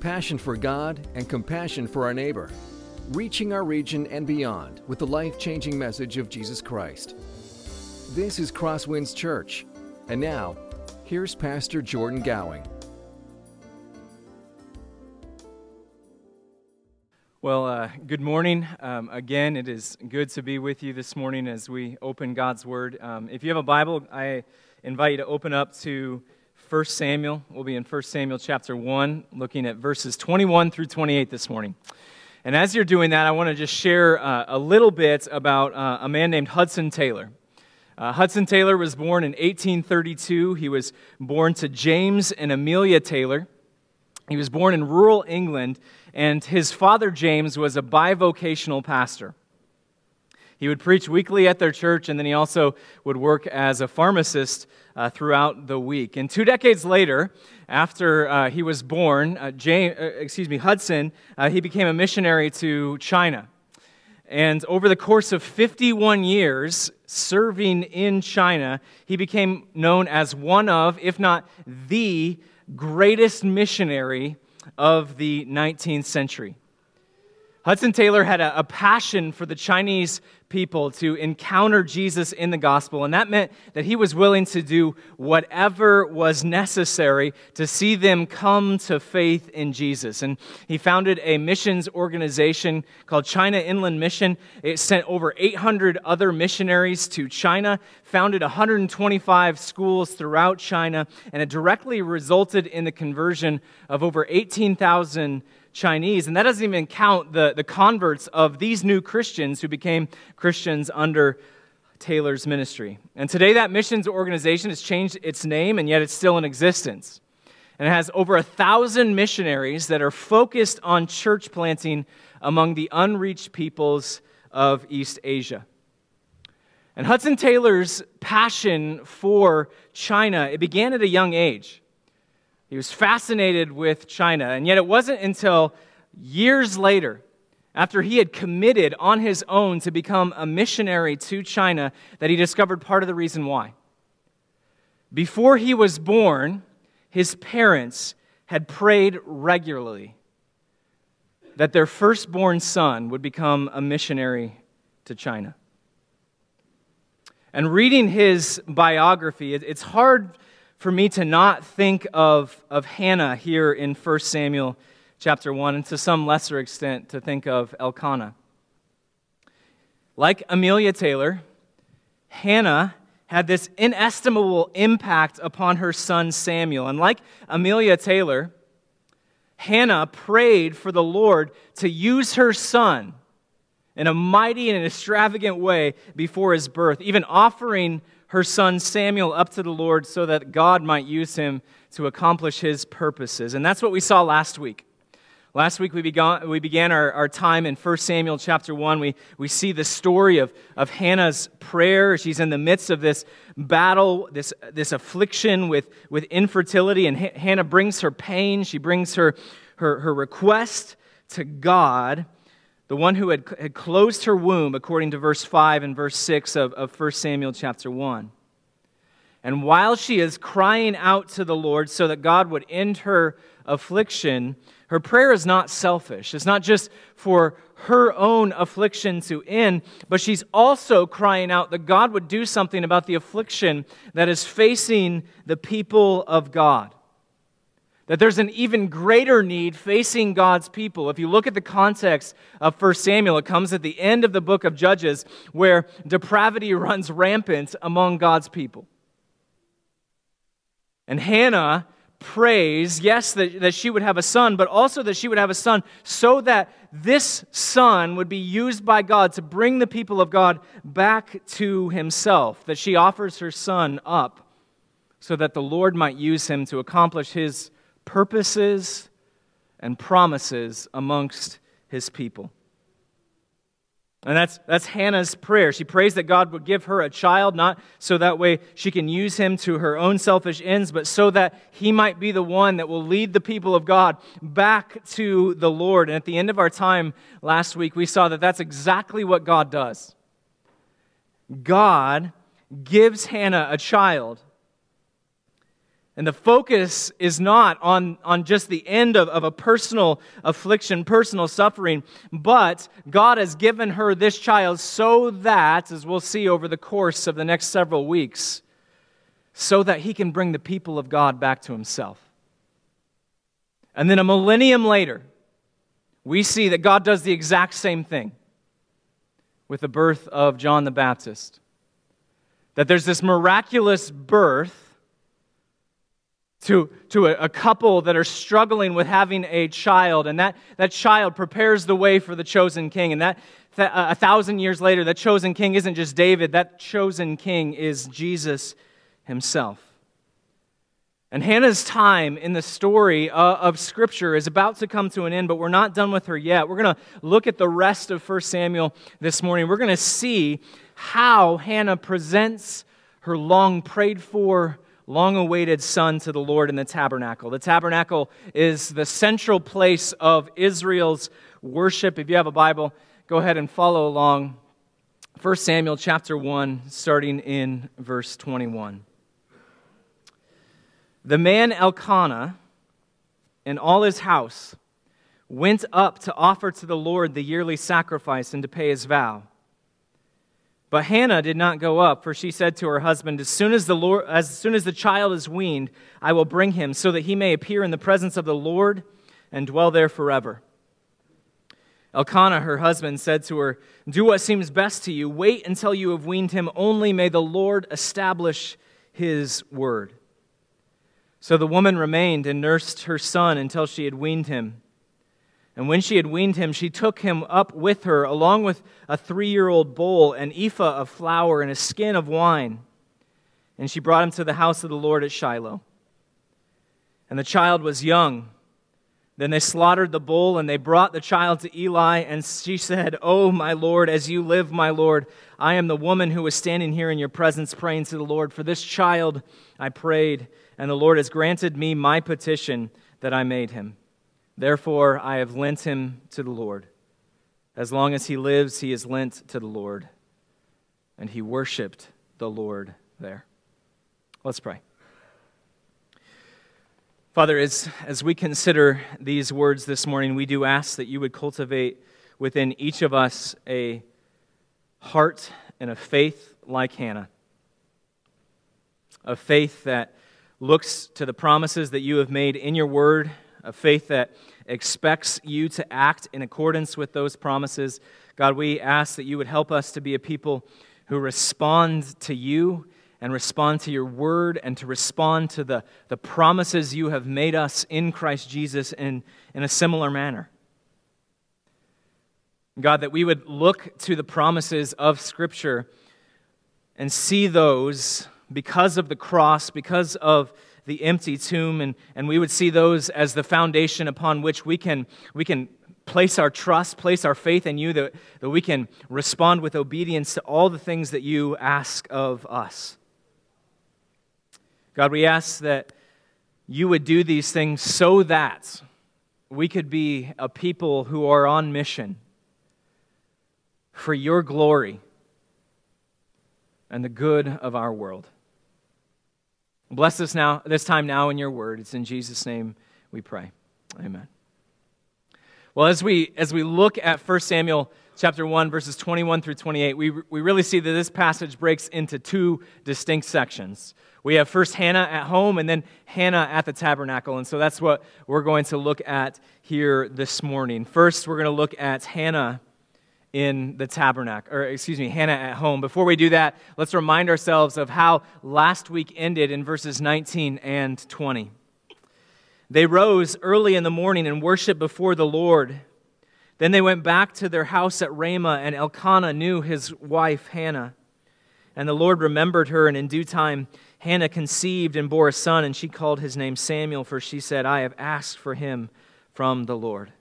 passion for God, and compassion for our neighbor, reaching our region and beyond with the life changing message of Jesus Christ. This is Crosswinds Church. And now, here's Pastor Jordan Gowing. Well, uh, good morning. Um, again, it is good to be with you this morning as we open God's Word. Um, if you have a Bible, I invite you to open up to 1 Samuel. We'll be in 1 Samuel chapter 1, looking at verses 21 through 28 this morning. And as you're doing that, I want to just share uh, a little bit about uh, a man named Hudson Taylor. Uh, Hudson Taylor was born in 1832. He was born to James and Amelia Taylor. He was born in rural England, and his father, James, was a bivocational pastor. He would preach weekly at their church, and then he also would work as a pharmacist uh, throughout the week. And two decades later, after uh, he was born, uh, James, uh, excuse me, Hudson, uh, he became a missionary to China. And over the course of 51 years serving in China, he became known as one of, if not the greatest missionary of the 19th century. Hudson Taylor had a, a, passion for the Chinese people to encounter Jesus in the gospel, and that meant that he was willing to do whatever was necessary to see them come to faith in Jesus. And he founded a missions organization called China Inland Mission. It sent over 800 other missionaries to China, founded 125 schools throughout China, and it directly resulted in the conversion of over 18,000 Chinese. And that doesn't even count the, the converts of these new Christians who became Christians under Taylor's ministry. And today, that missions organization has changed its name, and yet it's still in existence. And it has over a thousand missionaries that are focused on church planting among the unreached peoples of East Asia. And Hudson Taylor's passion for China, it began at a young age. He was fascinated with China. And yet, it wasn't until years later, after he had committed on his own to become a missionary to China, that he discovered part of the reason why. Before he was born, his parents had prayed regularly that their firstborn son would become a missionary to China. And reading his biography, it's hard for me to not think of, of Hannah here in 1 Samuel chapter 1, and to some lesser extent to think of Elkanah. Like Amelia Taylor, Hannah had this inestimable impact upon her son Samuel. And like Amelia Taylor, Hannah prayed for the Lord to use her son in a mighty and an extravagant way before his birth, even offering her son Samuel up to the Lord so that God might use him to accomplish his purposes. And that's what we saw last week. Last week we began, we began our, our time in 1 Samuel chapter 1. We, we see the story of, of Hannah's prayer. She's in the midst of this battle, this, this affliction with, with infertility, and H- Hannah brings her pain. She brings her, her, her request to God the one who had, had closed her womb, according to verse 5 and verse 6 of, of 1 Samuel chapter 1. And while she is crying out to the Lord so that God would end her affliction, her prayer is not selfish. It's not just for her own affliction to end, but she's also crying out that God would do something about the affliction that is facing the people of God that there's an even greater need facing God's people. If you look at the context of 1 Samuel, it comes at the end of the book of Judges where depravity runs rampant among God's people. And Hannah prays, yes, that, that she would have a son, but also that she would have a son so that this son would be used by God to bring the people of God back to himself, that she offers her son up so that the Lord might use him to accomplish his purposes and promises amongst his people. And that's, that's Hannah's prayer. She prays that God would give her a child, not so that way she can use him to her own selfish ends, but so that he might be the one that will lead the people of God back to the Lord. And at the end of our time last week, we saw that that's exactly what God does. God gives Hannah a child And the focus is not on, on just the end of, of a personal affliction, personal suffering, but God has given her this child so that, as we'll see over the course of the next several weeks, so that he can bring the people of God back to himself. And then a millennium later, we see that God does the exact same thing with the birth of John the Baptist. That there's this miraculous birth to, to a, a, couple that are struggling with having a child, and that, that child prepares the way for the chosen king. And that th- a thousand years later, that chosen king isn't just David, that chosen king is Jesus himself. And Hannah's time in the story uh, of Scripture is about to come to an end, but we're not done with her yet. We're going to look at the rest of 1 Samuel this morning. We're going to see how Hannah presents her long prayed for long awaited son to the Lord in the tabernacle. The tabernacle is the central place of Israel's worship. If you have a Bible, go ahead and follow along. 1 Samuel chapter 1, starting in verse 21. The man Elkanah and all his house went up to offer to the Lord the yearly sacrifice and to pay his vow. But Hannah did not go up, for she said to her husband, As soon as the, Lord, as soon as the child is weaned, I will bring him, so that he may appear in the presence of the Lord and dwell there forever. Elkanah, her husband, said to her, Do what seems best to you. Wait until you have weaned him. Only may the Lord establish his word. So the woman remained and nursed her son until she had weaned him. And when she had weaned him, she took him up with her, along with a three year old bowl, an ephah of flour, and a skin of wine. And she brought him to the house of the Lord at Shiloh. And the child was young. Then they slaughtered the bull, and they brought the child to Eli. And she said, Oh, my Lord, as you live, my Lord, I am the woman who was standing here in your presence praying to the Lord. For this child I prayed, and the Lord has granted me my petition that I made him. Therefore, I have lent him to the Lord. As long as he lives, he is lent to the Lord. And he worshiped the Lord there. Let's pray. Father, as, as we consider these words this morning, we do ask that you would cultivate within each of us a heart and a faith like Hannah. A faith that looks to the promises that you have made in your word a faith that expects you to act in accordance with those promises. God, we ask that you would help us to be a people who respond to you and respond to your word and to respond to the, the promises you have made us in Christ Jesus in, in a similar manner. God, that we would look to the promises of Scripture and see those because of the cross, because of the empty tomb, and, and we would see those as the foundation upon which we can, we can place our trust, place our faith in you, that, that we can respond with obedience to all the things that you ask of us. God, we ask that you would do these things so that we could be a people who are on mission for your glory and the good of our world. Bless this now, this time now in your word. It's in Jesus' name we pray. Amen. Well, as we as we look at 1 Samuel chapter 1 verses 21 through 28, we we really see that this passage breaks into two distinct sections. We have first Hannah at home and then Hannah at the tabernacle. And so that's what we're going to look at here this morning. First, we're going to look at Hannah in the tabernacle, or excuse me, Hannah at home. Before we do that, let's remind ourselves of how last week ended in verses 19 and 20. They rose early in the morning and worshiped before the Lord. Then they went back to their house at Ramah, and Elkanah knew his wife Hannah. And the Lord remembered her, and in due time Hannah conceived and bore a son, and she called his name Samuel, for she said, I have asked for him from the Lord.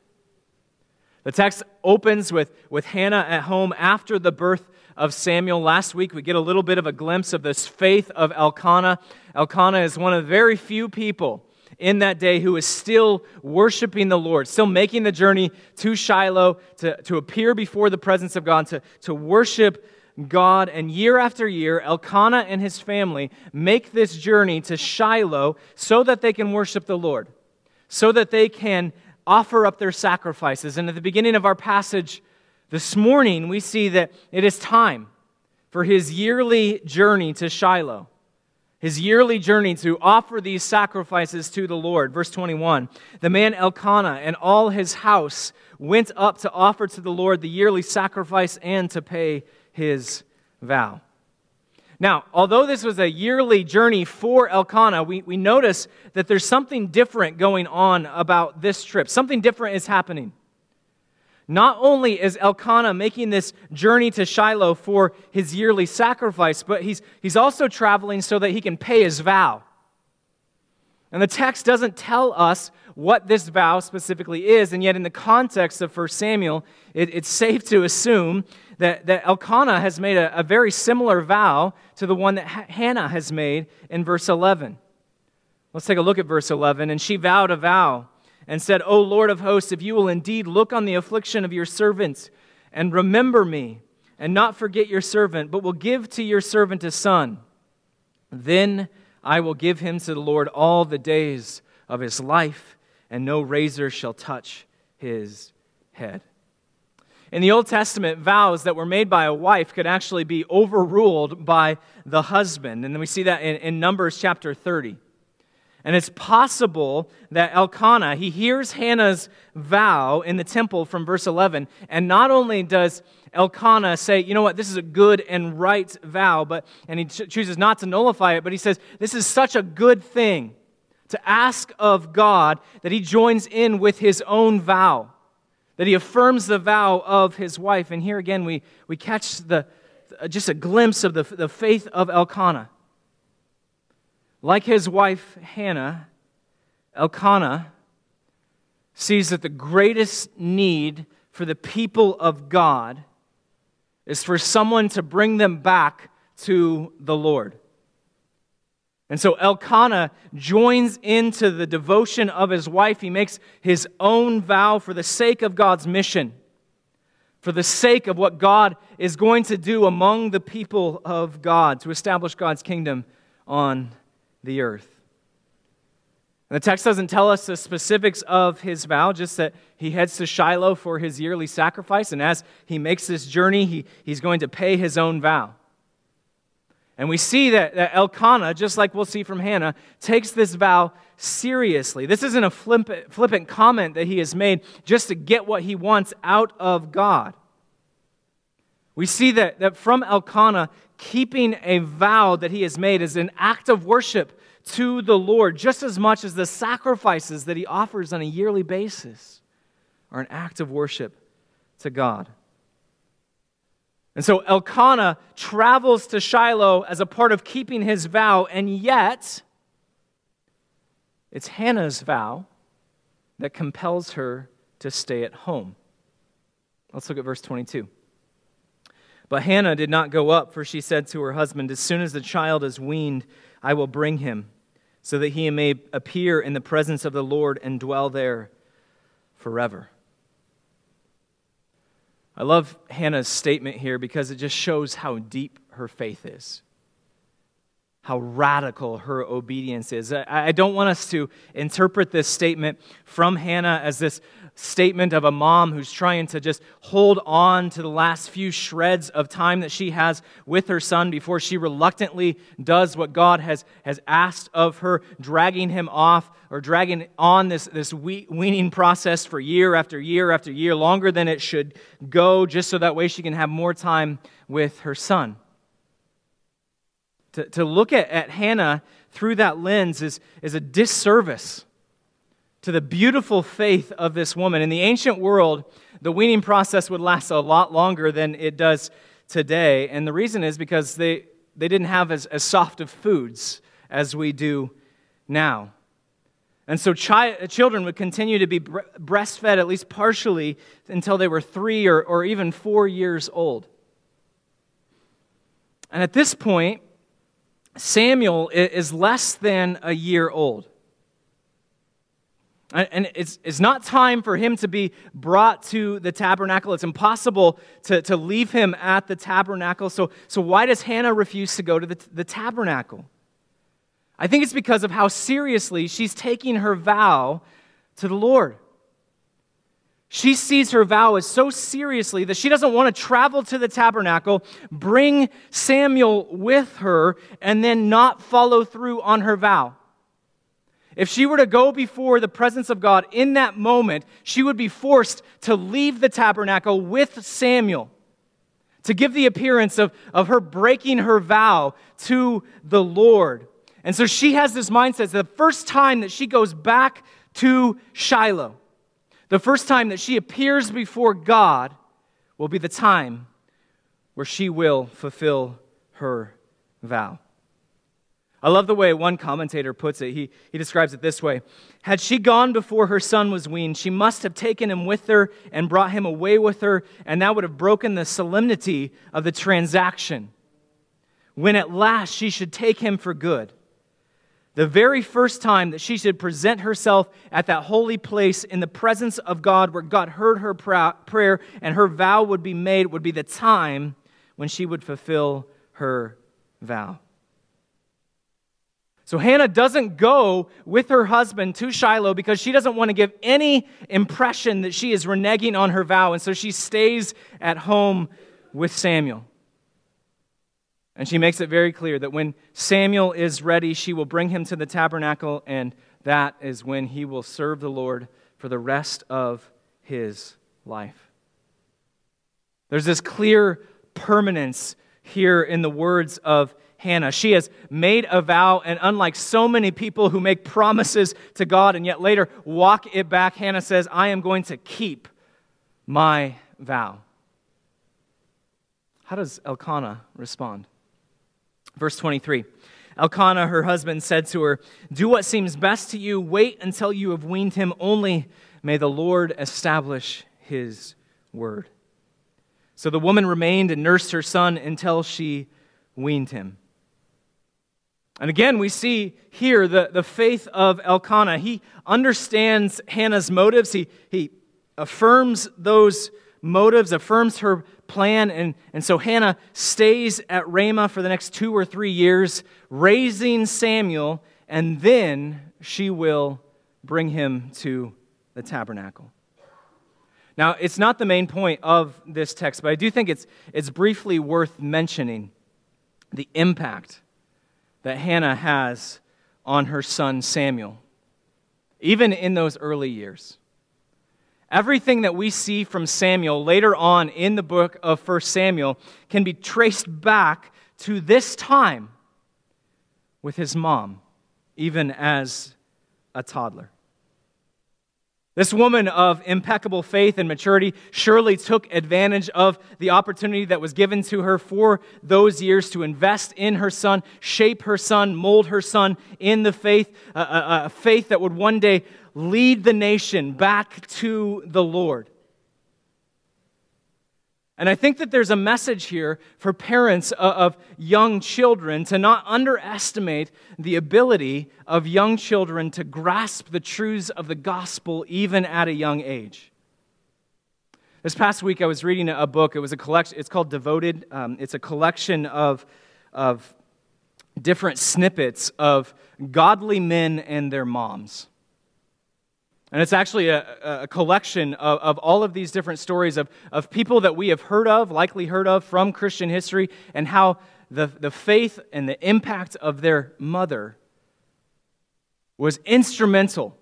The text opens with, with Hannah at home after the birth of Samuel. Last week, we get a little bit of a glimpse of this faith of Elkanah. Elkanah is one of the very few people in that day who is still worshiping the Lord, still making the journey to Shiloh to, to appear before the presence of God, to, to worship God, and year after year, Elkanah and his family make this journey to Shiloh so that they can worship the Lord, so that they can offer up their sacrifices. And at the beginning of our passage this morning, we see that it is time for his yearly journey to Shiloh his yearly journey to offer these sacrifices to the Lord. Verse 21 The man Elkanah and all his house went up to offer to the Lord the yearly sacrifice and to pay his vow. Now, although this was a yearly journey for Elkanah, we, we notice that there's something different going on about this trip. Something different is happening. Not only is Elkanah making this journey to Shiloh for his yearly sacrifice, but he's, he's also traveling so that he can pay his vow. And the text doesn't tell us what this vow specifically is, and yet, in the context of 1 Samuel, it, it's safe to assume that, that Elkanah has made a, a very similar vow to the one that Hannah has made in verse 11. Let's take a look at verse 11. And she vowed a vow and said, O Lord of hosts, if you will indeed look on the affliction of your servants and remember me, and not forget your servant, but will give to your servant a son, then I will give him to the Lord all the days of his life, and no razor shall touch his head. In the Old Testament, vows that were made by a wife could actually be overruled by the husband. And then we see that in, in Numbers chapter 30. And it's possible that Elkanah, he hears Hannah's vow in the temple from verse 11, and not only does Elkanah say, you know what, this is a good and right vow, but, and he ch- chooses not to nullify it, but he says, this is such a good thing to ask of God that he joins in with his own vow, that he affirms the vow of his wife. And here again, we, we catch the, uh, just a glimpse of the, the faith of Elkanah. Like his wife Hannah, Elkanah sees that the greatest need for the people of God is for someone to bring them back to the Lord. And so Elkanah joins into the devotion of his wife. He makes his own vow for the sake of God's mission, for the sake of what God is going to do among the people of God to establish God's kingdom on the earth. And the text doesn't tell us the specifics of his vow, just that he heads to Shiloh for his yearly sacrifice, and as he makes this journey, he, he's going to pay his own vow. And we see that, that Elkanah, just like we'll see from Hannah, takes this vow seriously. This isn't a flippant, flippant comment that he has made just to get what he wants out of God. We see that, that from Elkanah, keeping a vow that he has made is an act of worship to the Lord, just as much as the sacrifices that he offers on a yearly basis are an act of worship to God. And so Elkanah travels to Shiloh as a part of keeping his vow, and yet it's Hannah's vow that compels her to stay at home. Let's look at verse 22. But Hannah did not go up, for she said to her husband, As soon as the child is weaned, I will bring him, so that he may appear in the presence of the Lord and dwell there forever. I love Hannah's statement here because it just shows how deep her faith is, how radical her obedience is. I don't want us to interpret this statement from Hannah as this statement of a mom who's trying to just hold on to the last few shreds of time that she has with her son before she reluctantly does what God has, has asked of her, dragging him off or dragging on this, this weaning process for year after year after year, longer than it should go, just so that way she can have more time with her son. To, to look at, at Hannah through that lens is, is a disservice to the beautiful faith of this woman. In the ancient world, the weaning process would last a lot longer than it does today. And the reason is because they, they didn't have as, as soft of foods as we do now. And so chi- children would continue to be breastfed at least partially until they were three or, or even four years old. And at this point, Samuel is less than a year old. And it's, it's not time for him to be brought to the tabernacle. It's impossible to, to leave him at the tabernacle. So, so why does Hannah refuse to go to the, the tabernacle? I think it's because of how seriously she's taking her vow to the Lord. She sees her vow as so seriously that she doesn't want to travel to the tabernacle, bring Samuel with her, and then not follow through on her vow. If she were to go before the presence of God in that moment, she would be forced to leave the tabernacle with Samuel to give the appearance of, of her breaking her vow to the Lord. And so she has this mindset the first time that she goes back to Shiloh, the first time that she appears before God, will be the time where she will fulfill her vow. I love the way one commentator puts it. He, he describes it this way Had she gone before her son was weaned, she must have taken him with her and brought him away with her, and that would have broken the solemnity of the transaction. When at last she should take him for good. The very first time that she should present herself at that holy place in the presence of God, where God heard her prayer and her vow would be made, would be the time when she would fulfill her vow. So Hannah doesn't go with her husband to Shiloh because she doesn't want to give any impression that she is reneging on her vow. And so she stays at home with Samuel. And she makes it very clear that when Samuel is ready, she will bring him to the tabernacle, and that is when he will serve the Lord for the rest of his life. There's this clear permanence here in the words of Hannah. She has made a vow, and unlike so many people who make promises to God and yet later walk it back, Hannah says, I am going to keep my vow. How does Elkanah respond? Verse 23 Elkanah, her husband, said to her, Do what seems best to you. Wait until you have weaned him. Only may the Lord establish his word. So the woman remained and nursed her son until she weaned him. And again, we see here the, the faith of Elkanah. He understands Hannah's motives. He, he affirms those motives, affirms her plan. And, and so Hannah stays at Ramah for the next two or three years, raising Samuel, and then she will bring him to the tabernacle. Now, it's not the main point of this text, but I do think it's, it's briefly worth mentioning the impact that Hannah has on her son Samuel, even in those early years. Everything that we see from Samuel later on in the book of 1 Samuel can be traced back to this time with his mom, even as a toddler. This woman of impeccable faith and maturity surely took advantage of the opportunity that was given to her for those years to invest in her son, shape her son, mold her son in the faith, a, a, a faith that would one day lead the nation back to the Lord. And I think that there's a message here for parents of young children to not underestimate the ability of young children to grasp the truths of the gospel even at a young age. This past week, I was reading a book. It was a collection. It's called Devoted. Um, it's a collection of, of different snippets of godly men and their moms. And it's actually a, a collection of, of, all of these different stories of, of people that we have heard of, likely heard of from Christian history, and how the, the faith and the impact of their mother was instrumental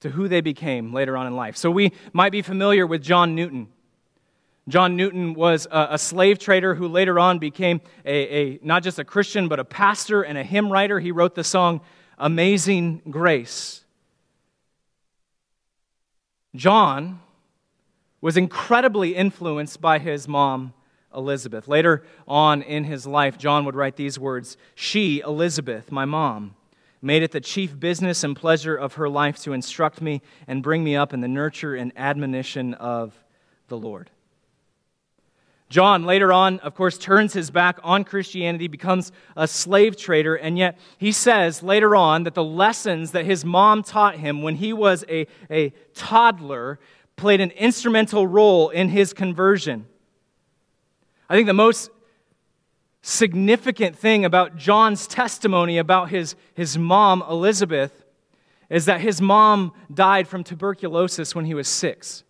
to who they became later on in life. So we might be familiar with John Newton. John Newton was a, a slave trader who later on became a, a, not just a Christian, but a pastor and a hymn writer. He wrote the song Amazing Grace. John was incredibly influenced by his mom, Elizabeth. Later on in his life, John would write these words She, Elizabeth, my mom, made it the chief business and pleasure of her life to instruct me and bring me up in the nurture and admonition of the Lord. John, later on, of course, turns his back on Christianity, becomes a slave trader, and yet he says later on that the lessons that his mom taught him when he was a, a toddler played an instrumental role in his conversion. I think the most significant thing about John's testimony about his, his mom, Elizabeth, is that his mom died from tuberculosis when he was six.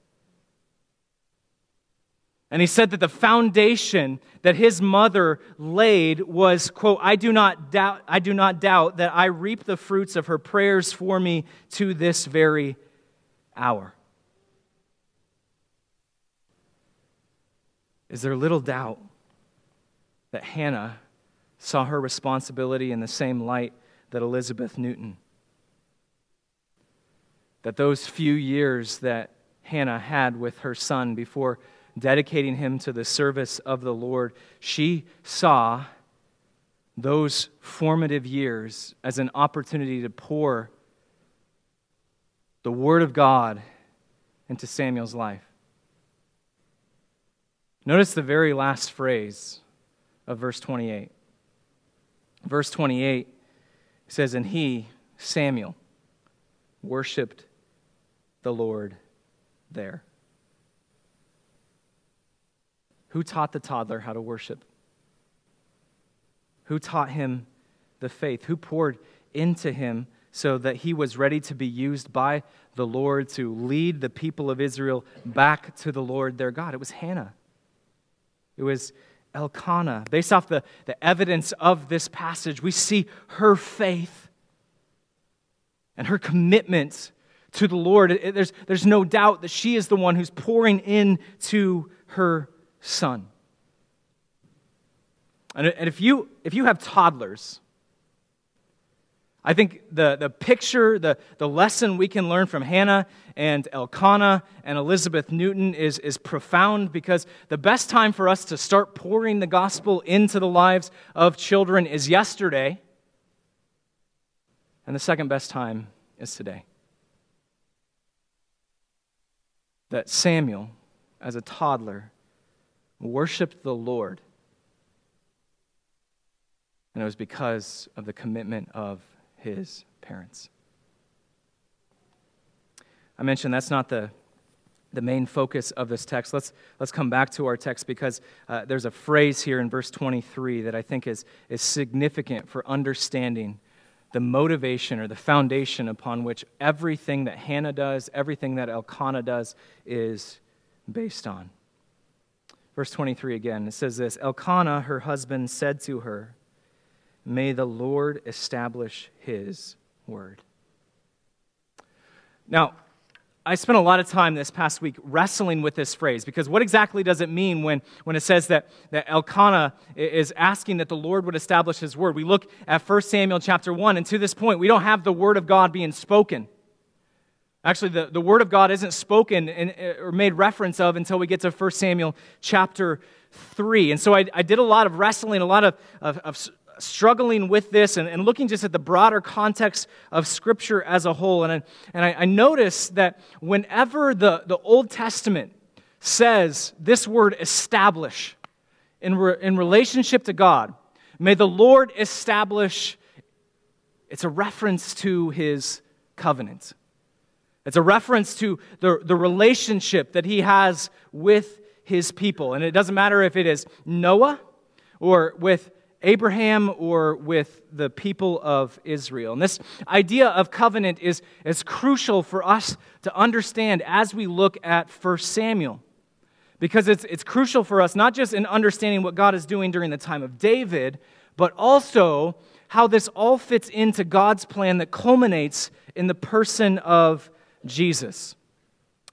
And he said that the foundation that his mother laid was, quote, I do not doubt, I do not doubt that I reap the fruits of her prayers for me to this very hour. Is there little doubt that Hannah saw her responsibility in the same light that Elizabeth Newton? That those few years that Hannah had with her son before dedicating him to the service of the Lord, she saw those formative years as an opportunity to pour the Word of God into Samuel's life. Notice the very last phrase of verse 28. Verse 28 says, And he, Samuel, worshiped the Lord there. Who taught the toddler how to worship? Who taught him the faith? Who poured into him so that he was ready to be used by the Lord to lead the people of Israel back to the Lord their God? It was Hannah. It was Elkanah. Based off the, the evidence of this passage, we see her faith and her commitment to the Lord. There's, there's no doubt that she is the one who's pouring into her son. And, and if, you, if you have toddlers, I think the, the picture, the, the lesson we can learn from Hannah and Elkanah and Elizabeth Newton is, is profound because the best time for us to start pouring the gospel into the lives of children is yesterday, and the second best time is today. That Samuel, as a toddler, worshiped the Lord. And it was because of the commitment of his parents. I mentioned that's not the, the main focus of this text. Let's, let's come back to our text because uh, there's a phrase here in verse 23 that I think is, is significant for understanding the motivation or the foundation upon which everything that Hannah does, everything that Elkanah does, is based on. Verse 23 again, it says this Elkanah, her husband, said to her, May the Lord establish his word. Now, I spent a lot of time this past week wrestling with this phrase because what exactly does it mean when, when it says that, that Elkanah is asking that the Lord would establish his word? We look at 1 Samuel chapter 1, and to this point, we don't have the word of God being spoken. Actually, the, the word of God isn't spoken in, uh, or made reference of until we get to 1 Samuel chapter 3. And so I, I did a lot of wrestling, a lot of, of, of struggling with this and, and, looking just at the broader context of Scripture as a whole. And I, and I, I noticed that whenever the, the Old Testament says this word establish in, re, in relationship to God, may the Lord establish, it's a reference to his covenant. It's a reference to the, the relationship that he has with his people. And it doesn't matter if it is Noah or with Abraham or with the people of Israel. And this idea of covenant is, is crucial for us to understand as we look at 1 Samuel. Because it's, it's crucial for us, not just in understanding what God is doing during the time of David, but also how this all fits into God's plan that culminates in the person of Jesus.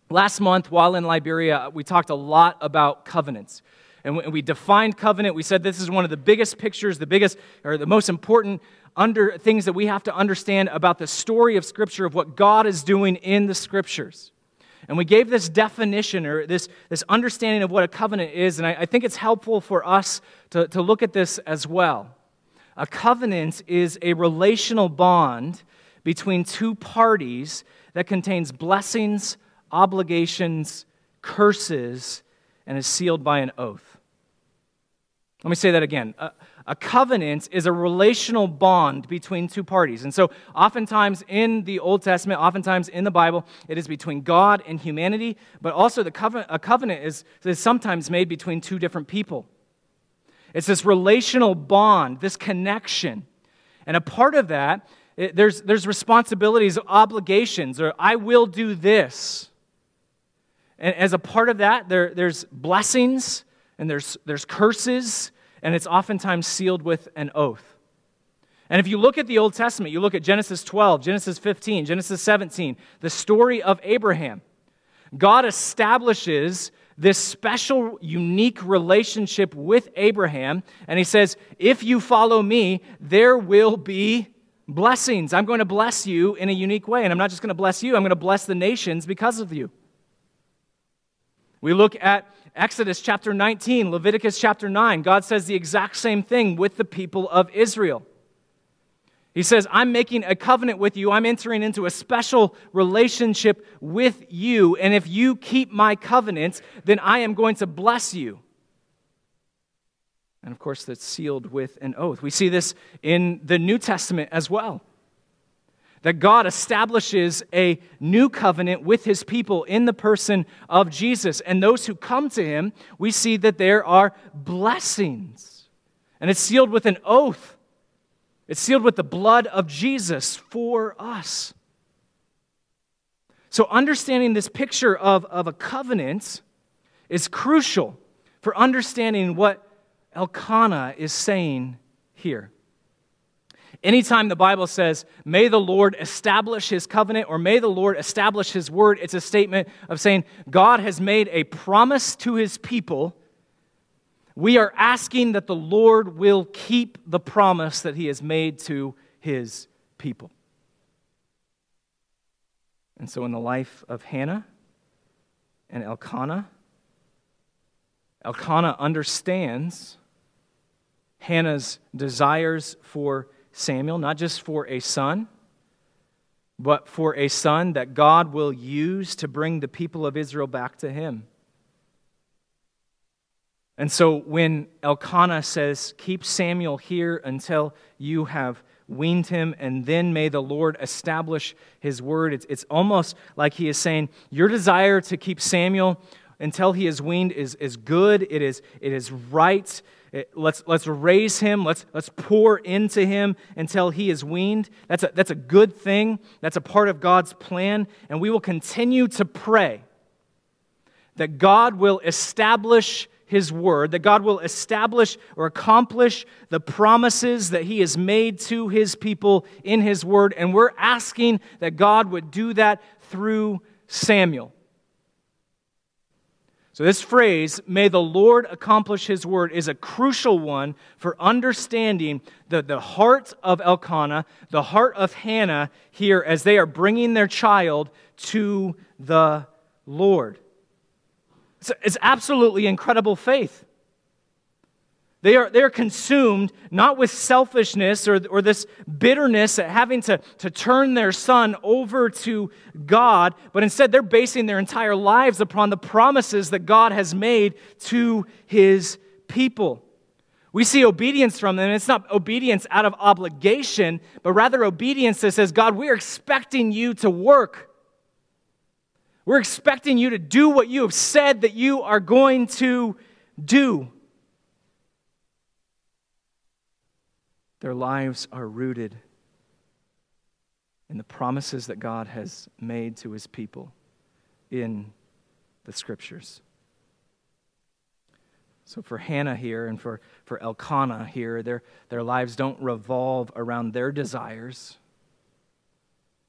Last month, while in Liberia, we talked a lot about covenants. And we defined covenant. We said this is one of the biggest pictures, the biggest or the most important under things that we have to understand about the story of Scripture, of what God is doing in the Scriptures. And we gave this definition or this, this understanding of what a covenant is, and I, I think it's helpful for us to, to look at this as well. A covenant is a relational bond between two parties that contains blessings, obligations, curses, and is sealed by an oath. Let me say that again. A, a, covenant is a relational bond between two parties. And so, oftentimes in the Old Testament, oftentimes in the Bible, it is between God and humanity, but also the a covenant is, is sometimes made between two different people. It's this relational bond, this connection. And a part of that, there's, there's responsibilities, obligations, or I will do this. And as a part of that, there, there's blessings and there's, there's curses, and it's oftentimes sealed with an oath. And if you look at the Old Testament, you look at Genesis 12, Genesis 15, Genesis 17, the story of Abraham, God establishes this special, unique relationship with Abraham. And he says, If you follow me, there will be blessings. I'm going to bless you in a unique way. And I'm not just going to bless you, I'm going to bless the nations because of you. We look at Exodus chapter 19, Leviticus chapter 9. God says the exact same thing with the people of Israel. He says, I'm making a covenant with you. I'm entering into a special relationship with you. And if you keep my covenant, then I am going to bless you. And of course, that's sealed with an oath. We see this in the New Testament as well that God establishes a new covenant with his people in the person of Jesus. And those who come to him, we see that there are blessings. And it's sealed with an oath, it's sealed with the blood of Jesus for us. So, understanding this picture of, of a covenant is crucial for understanding what Elkanah is saying here. Anytime the Bible says, may the Lord establish his covenant or may the Lord establish his word, it's a statement of saying God has made a promise to his people. We are asking that the Lord will keep the promise that he has made to his people. And so, in the life of Hannah and Elkanah, Elkanah understands Hannah's desires for Samuel, not just for a son, but for a son that God will use to bring the people of Israel back to him. And so when Elkanah says, Keep Samuel here until you have weaned him, and then may the Lord establish his word, it's, it's almost like he is saying, Your desire to keep Samuel until he is weaned is, is good, it is, it is right, Eh, let's, let's raise him. Let's, let's pour into him until he is weaned. That's a, that's a good thing. That's a part of God's plan. And we will continue to pray that God will establish his word, that God will establish or accomplish the promises that he has made to his people in his word. And we're asking that God would do that through Samuel. So, this phrase, may the Lord accomplish his word, is a crucial one for understanding the, the heart of Elkanah, the heart of Hannah here as they are bringing their child to the Lord. It's, it's absolutely incredible faith. They are, they are consumed not with selfishness or, or this bitterness at having to, to turn their son over to God, but instead they're basing their entire lives upon the promises that God has made to his people. We see obedience from them. It's not obedience out of obligation, but rather obedience that says, God, we're expecting you to work. We're expecting you to do what you have said that you are going to do. Their lives are rooted in the promises that God has made to his people in the scriptures. So for Hannah here and for, for Elkanah here, their, their lives don't revolve around their desires,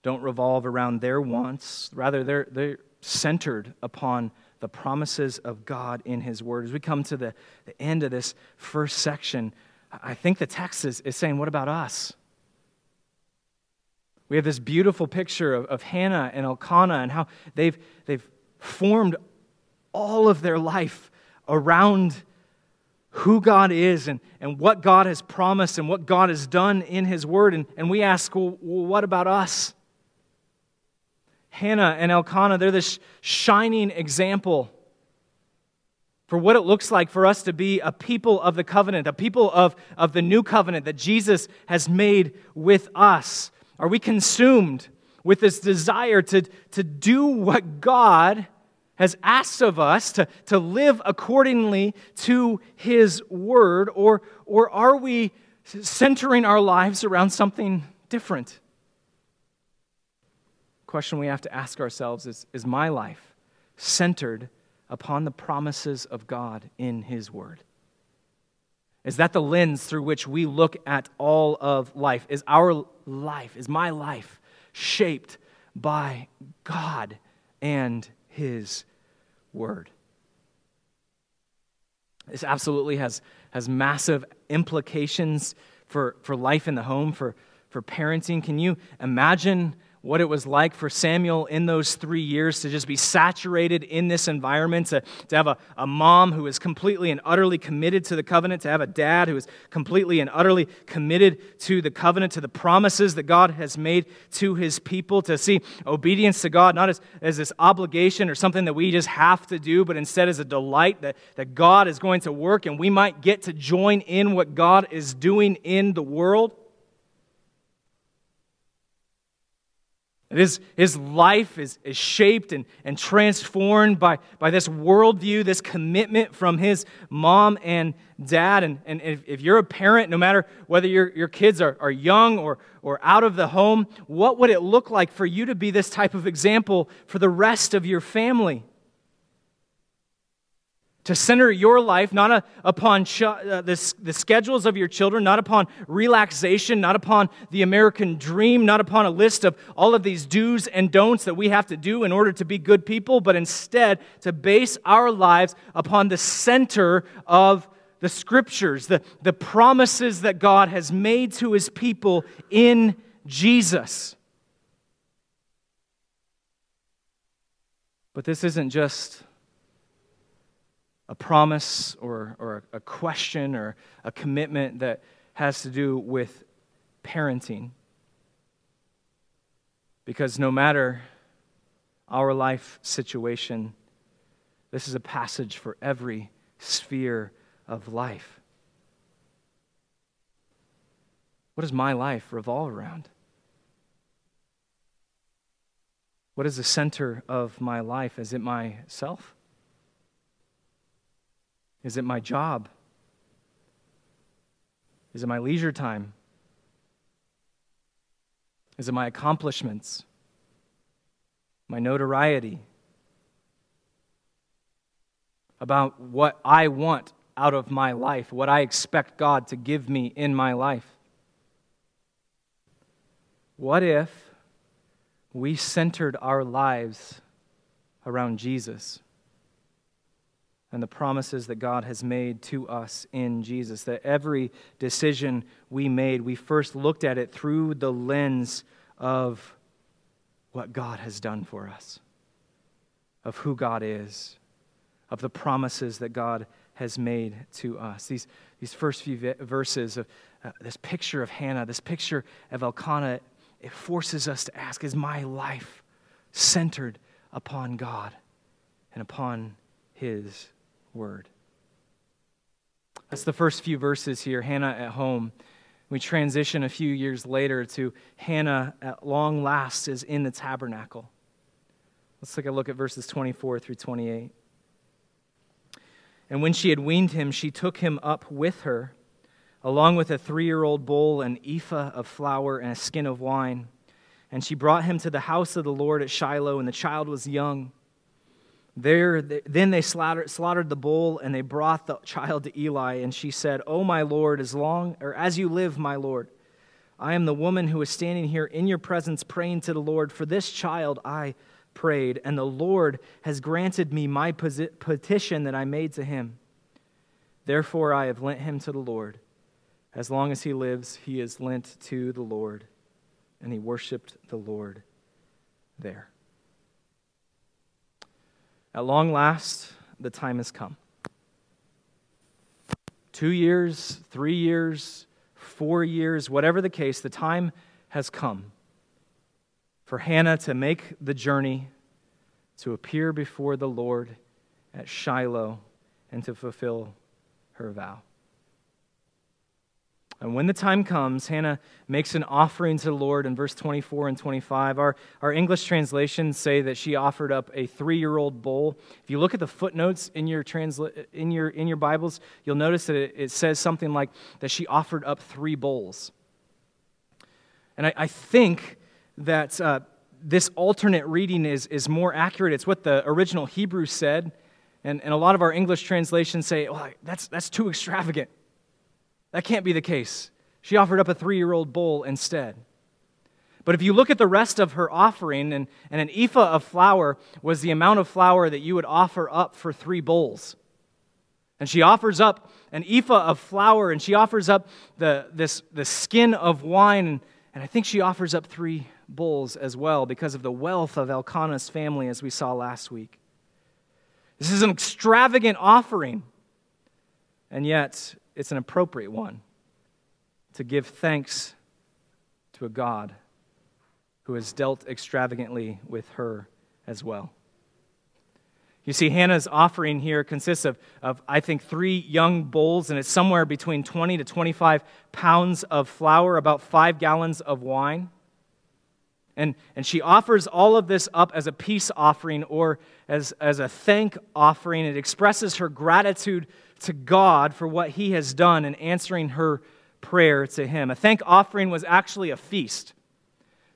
don't revolve around their wants. Rather, they're, they're centered upon the promises of God in His Word. As we come to the, the end of this first section, I think the text is, is saying, What about us? We have this beautiful picture of, of Hannah and Elkanah and how they've, they've formed all of their life around who God is and, and what God has promised and what God has done in His Word. And, and we ask, well, what about us? Hannah and Elkanah, they're this shining example for what it looks like for us to be a people of the covenant, a people of, of the new covenant that Jesus has made with us? Are we consumed with this desire to, to do what God has asked of us, to, to live accordingly to His word? Or, or are we centering our lives around something different? question we have to ask ourselves is Is my life centered upon the promises of God in His Word? Is that the lens through which we look at all of life? Is our life, is my life shaped by God and His Word? This absolutely has, has massive implications for, for life in the home, for, for parenting. Can you imagine what it was like for Samuel in those three years to just be saturated in this environment, to, to have a, a mom who is completely and utterly committed to the covenant, to have a dad who is completely and utterly committed to the covenant, to the promises that God has made to his people, to see obedience to God not as, as this obligation or something that we just have to do, but instead as a delight that, that God is going to work and we might get to join in what God is doing in the world. His, his life is, is shaped and, and transformed by, by this worldview, this commitment from his mom and dad. And, and if, if you're a parent, no matter whether your, your kids are, are young or, or out of the home, what would it look like for you to be this type of example for the rest of your family? To center your life not a, upon ch- uh, the, the schedules of your children, not upon relaxation, not upon the American dream, not upon a list of all of these do's and don'ts that we have to do in order to be good people, but instead to base our lives upon the center of the scriptures, the, the promises that God has made to his people in Jesus. But this isn't just a promise or, or a question or a commitment that has to do with parenting. Because no matter our life situation, this is a passage for every sphere of life. What does my life revolve around? What is the center of my life? Is it myself? Is it my job? Is it my leisure time? Is it my accomplishments? My notoriety? About what I want out of my life, what I expect God to give me in my life? What if we centered our lives around Jesus? And the promises that God has made to us in Jesus. That every decision we made, we first looked at it through the lens of what God has done for us, of who God is, of the promises that God has made to us. These, these first few verses of uh, this picture of Hannah, this picture of Elkanah, it forces us to ask Is my life centered upon God and upon His word. That's the first few verses here, Hannah at home. We transition a few years later to Hannah at long last is in the tabernacle. Let's take a look at verses 24 through 28. And when she had weaned him, she took him up with her, along with a three year old bull, an ephah of flour, and a skin of wine. And she brought him to the house of the Lord at Shiloh, and the child was young. There, then they slaughtered, slaughtered the bull and they brought the child to Eli. And she said, "Oh my Lord, as long or as you live, my Lord, I am the woman who is standing here in your presence praying to the Lord. For this child I prayed, and the Lord has granted me my petition that I made to him. Therefore I have lent him to the Lord. As long as he lives, he is lent to the Lord." And he worshiped the Lord there. At long last, the time has come. Two years, three years, four years, whatever the case, the time has come for Hannah to make the journey to appear before the Lord at Shiloh and to fulfill her vow. And when the time comes, Hannah makes an offering to the Lord in verse 24 and 25. Our, our English translations say that she offered up a three year old bull. If you look at the footnotes in your, transla- in your, in your Bibles, you'll notice that it, it says something like that she offered up three bulls. And I, I think that uh, this alternate reading is, is more accurate. It's what the original Hebrew said. And, and a lot of our English translations say, oh, that's, that's too extravagant. That can't be the case. She offered up a three year old bull instead. But if you look at the rest of her offering, and, and an ephah of flour was the amount of flour that you would offer up for three bulls. And she offers up an ephah of flour, and she offers up the, this, the skin of wine, and, I think she offers up three bulls as well because of the wealth of Elkanah's family, as we saw last week. This is an extravagant offering, and yet it's an appropriate one to give thanks to a God who has dealt extravagantly with her as well. You see, Hannah's offering here consists of, of, I think, three young bulls, and it's somewhere between 20 to 25 pounds of flour, about five gallons of wine. And, and she offers all of this up as a peace offering or as, as a thank offering. It expresses her gratitude to God for what he has done in answering her prayer to him. A thank offering was actually a feast.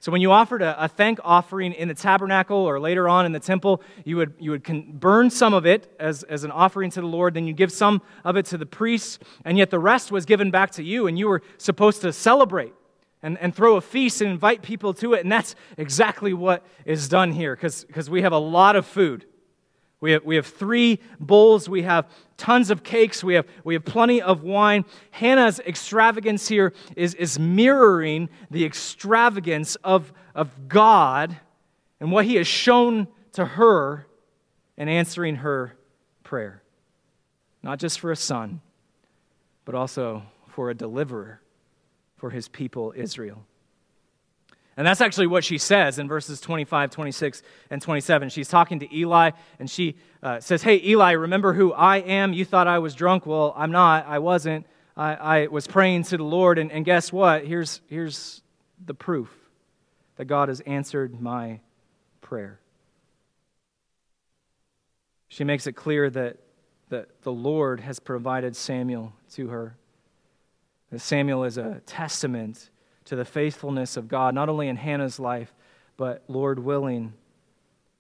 So when you offered a, a, thank offering in the tabernacle or later on in the temple, you would, you would con- burn some of it as, as an offering to the Lord, then you give some of it to the priests, and yet the rest was given back to you, and you were supposed to celebrate and, and throw a feast and invite people to it. And that's exactly what is done here because we have a lot of food. We have, we have three bowls. We have tons of cakes. We have, we have plenty of wine. Hannah's extravagance here is, is mirroring the extravagance of, of God and what he has shown to her in answering her prayer. Not just for a son, but also for a deliverer for his people Israel. And that's actually what she says in verses 25, 26, and 27. She's talking to Eli, and she uh, says, Hey, Eli, remember who I am? You thought I was drunk. Well, I'm not. I wasn't. I, I was praying to the Lord, and, and guess what? Here's, here's the proof that God has answered my prayer. She makes it clear that, that the Lord has provided Samuel to her. That Samuel is a testament to the faithfulness of God, not only in Hannah's life, but, Lord willing,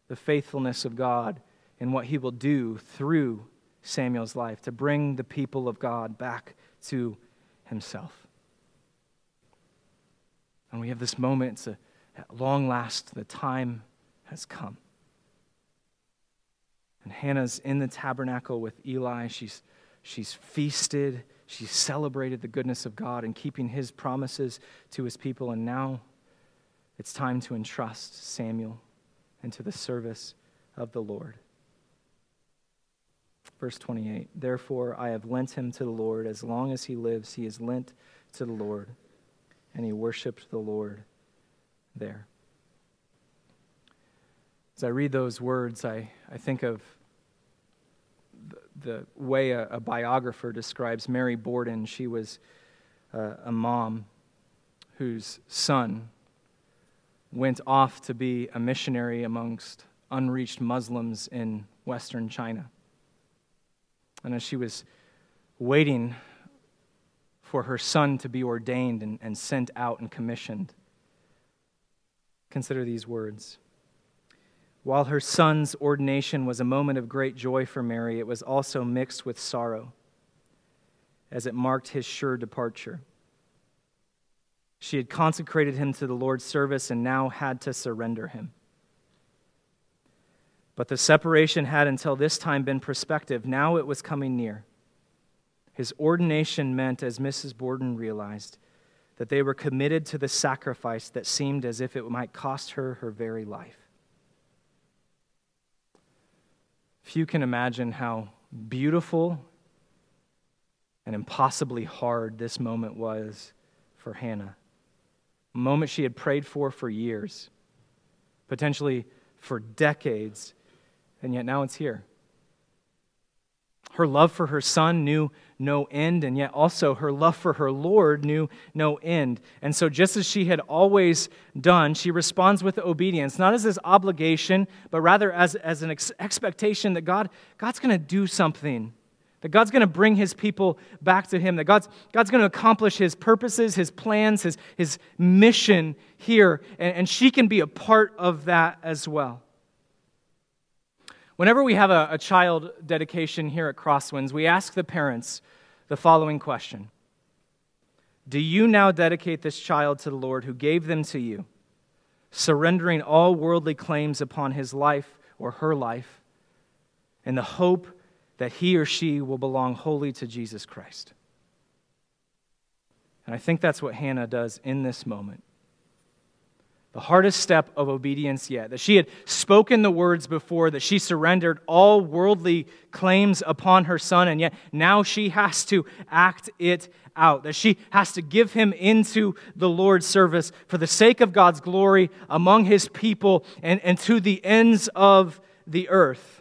the faithfulness of God in what he will do through Samuel's life to bring the people of God back to himself. And we have this moment to, at long last, the time has come. And Hannah's in the tabernacle with Eli. She's, she's feasted she celebrated the goodness of God and keeping his promises to his people. And now it's time to entrust Samuel into the service of the Lord. Verse 28 Therefore, I have lent him to the Lord. As long as he lives, he is lent to the Lord. And he worshiped the Lord there. As I read those words, I, I think of the way a, a biographer describes Mary Borden. She was uh, a mom whose son went off to be a missionary amongst unreached Muslims in Western China. And as she was waiting for her son to be ordained and, and sent out and commissioned, consider these words. While her son's ordination was a moment of great joy for Mary, it was also mixed with sorrow, as it marked his sure departure. She had consecrated him to the Lord's service and now had to surrender him. But the separation had until this time been prospective. Now it was coming near. His ordination meant, as Mrs. Borden realized, that they were committed to the sacrifice that seemed as if it might cost her her very life. Few can imagine how beautiful and impossibly hard this moment was for Hannah. A moment she had prayed for for years, potentially for decades, and yet now it's here. Her love for her son knew no end, and yet also her love for her Lord knew no end. And so, just as she had always done, she responds with obedience, not as this obligation, but rather as, as an ex- expectation that God, God's going to do something, that God's going to bring his people back to him, that God's, God's going to accomplish his purposes, his plans, his, his mission here, and, and she can be a part of that as well. Whenever we have a, a child dedication here at Crosswinds, we ask the parents the following question Do you now dedicate this child to the Lord who gave them to you, surrendering all worldly claims upon his life or her life, in the hope that he or she will belong wholly to Jesus Christ? And I think that's what Hannah does in this moment the hardest step of obedience yet. That she had spoken the words before, that she surrendered all worldly claims upon her son, and yet now she has to act it out. That she has to give him into the Lord's service for the sake of God's glory among his people and, and to the ends of the earth.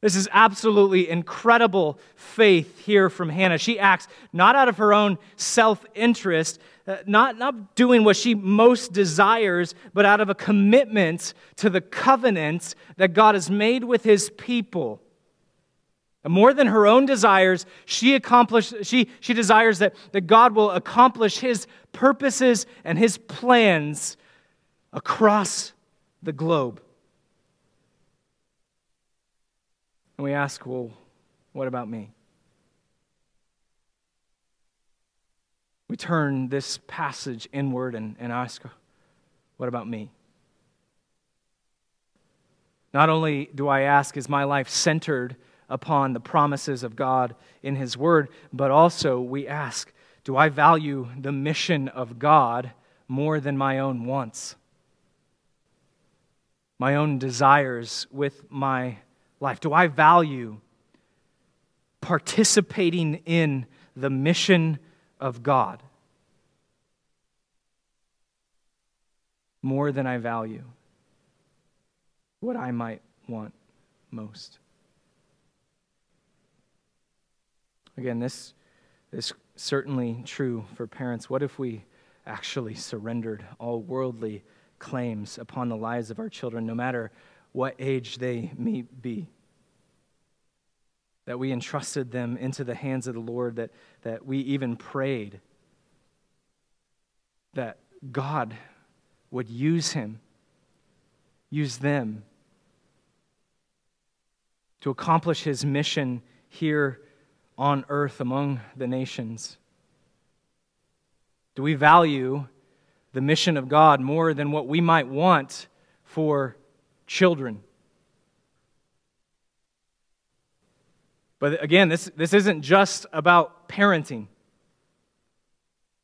This is absolutely incredible faith here from Hannah. She acts not out of her own self interest, uh, not, not doing what she most desires, but out of a commitment to the covenant that God has made with his people. And more than her own desires, she, accomplished, she, she desires that, that God will accomplish his purposes and his plans across the globe. And we ask, well, what about me? We turn this passage inward and, and ask, what about me? Not only do I ask, is my life centered upon the promises of God in His Word, but also we ask, do I value the mission of God more than my own wants? My own desires with my life? Do I value participating in the mission of God more than I value what I might want most? Again, this is certainly true for parents. What if we actually surrendered all worldly claims upon the lives of our children, no matter what age they may be. That we entrusted them into the hands of the Lord, that, that we even prayed that God would use him, use them to accomplish his mission here on earth among the nations? Do we value the mission of God more than what we might want for children. But again, this, this isn't just about parenting.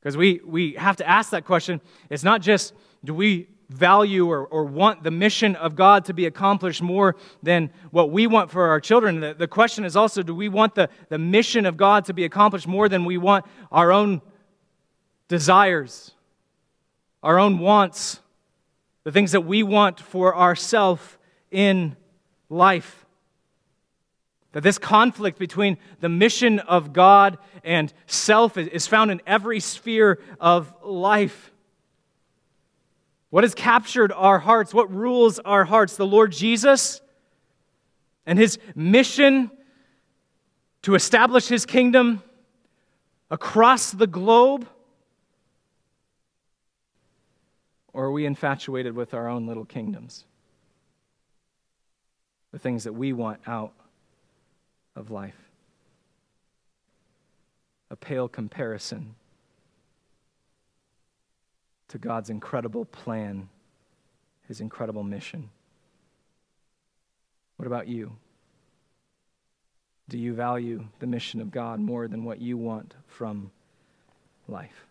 Because we, we have to ask that question. It's not just do we value or, or want the mission of God to be accomplished more than what we want for our children. The, the question is also do we want the, the mission of God to be accomplished more than we want our own desires, our own wants? The things that we want for ourselves in life. That this conflict between the mission of God and self is found in every sphere of life. What has captured our hearts? What rules our hearts? The Lord Jesus and his mission to establish his kingdom across the globe? Or are we infatuated with our own little kingdoms? The things that we want out of life? A pale comparison to God's incredible plan, his incredible mission. What about you? Do you value the mission of God more than what you want from life?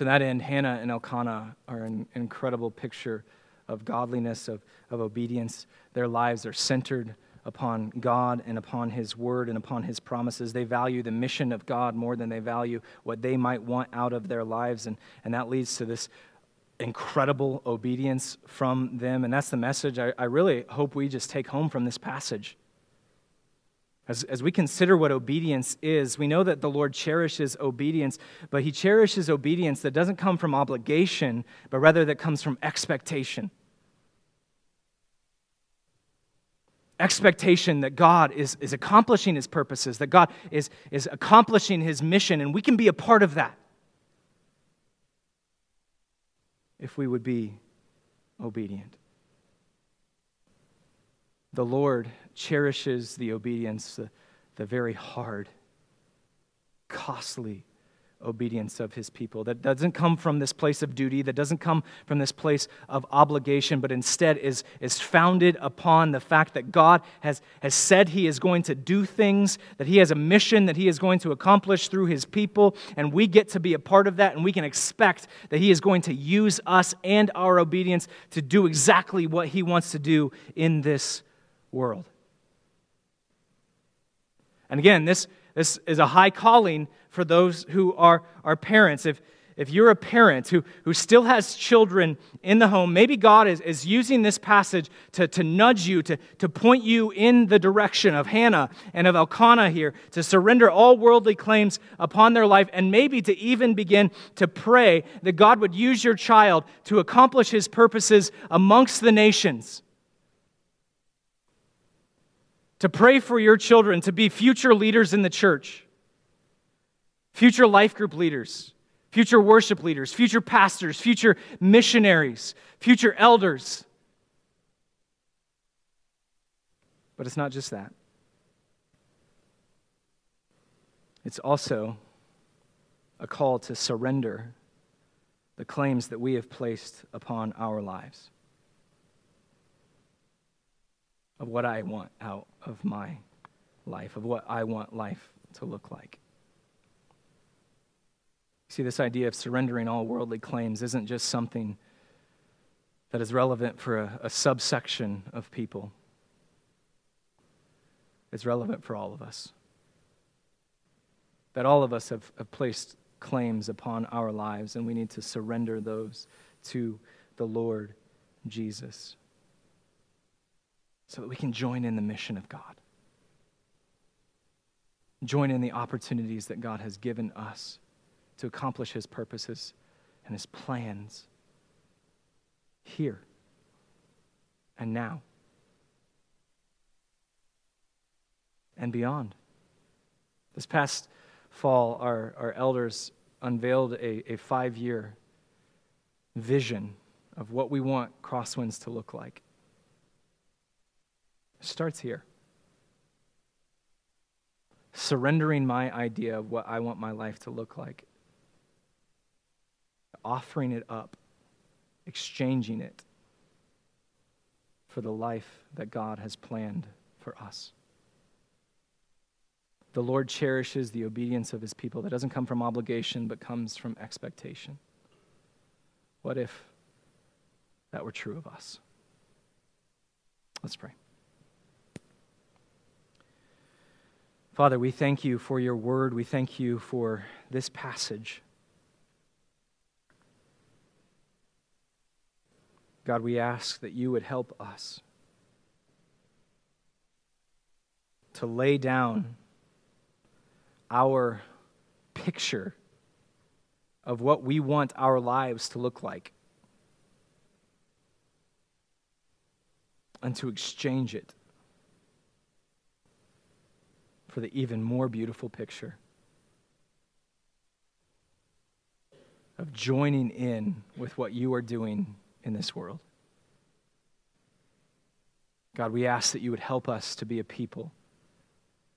To that end, Hannah and Elkanah are an incredible picture of godliness, of, of obedience. Their lives are centered upon God and upon His word and upon His promises. They value the mission of God more than they value what they might want out of their lives. And, and that leads to this incredible obedience from them. And that's the message I, I really hope we just take home from this passage. As, as we consider what obedience is, we know that the Lord cherishes obedience, but He cherishes obedience that doesn't come from obligation, but rather that comes from expectation. Expectation that God is, is accomplishing His purposes, that God is, is accomplishing His mission, and we can be a part of that if we would be obedient. The Lord cherishes the obedience, the, the very hard, costly obedience of his people. That doesn't come from this place of duty, that doesn't come from this place of obligation, but instead is, is founded upon the fact that God has, has said he is going to do things, that he has a mission that he is going to accomplish through his people, and we get to be a part of that, and we can expect that he is going to use us and our obedience to do exactly what he wants to do in this world. And again, this, this is a high calling for those who are, are parents. If, if you're a parent who, who still has children in the home, maybe God is, is using this passage to, to nudge you, to, to point you in the direction of Hannah and of Elkanah here, to surrender all worldly claims upon their life, and maybe to even begin to pray that God would use your child to accomplish his purposes amongst the nations to pray for your children to be future leaders in the church, future life group leaders, future worship leaders, future pastors, future missionaries, future elders. But it's not just that, it's also a call to surrender the claims that we have placed upon our lives of what I want out of my life, of what I want life to look like. See, this idea of surrendering all worldly claims isn't just something that is relevant for a, a subsection of people, it's relevant for all of us. That all of us have, have placed claims upon our lives, and we need to surrender those to the Lord Jesus so that we can join in the mission of God. Join in the opportunities that God has given us to accomplish His purposes and His plans here and now and beyond. This past fall, our, our elders unveiled a, a five year vision of what we want Crosswinds to look like. It starts here. Surrendering my idea of what I want my life to look like, offering it up, exchanging it for the life that God has planned for us. The Lord cherishes the obedience of his people that doesn't come from obligation, but comes from expectation. What if that were true of us? Let's pray. Father, we thank you for your word. We thank you for this passage. God, we ask that you would help us to lay down our picture of what we want our lives to look like and to exchange it for the even more beautiful picture of joining in with what you are doing in this world. God, we ask that you would help us to be a people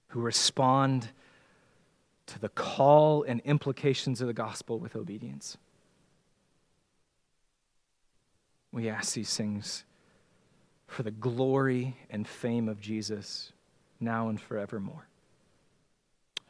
who respond to the call and implications of the gospel with obedience. We ask these things for the glory and fame of Jesus now and forevermore.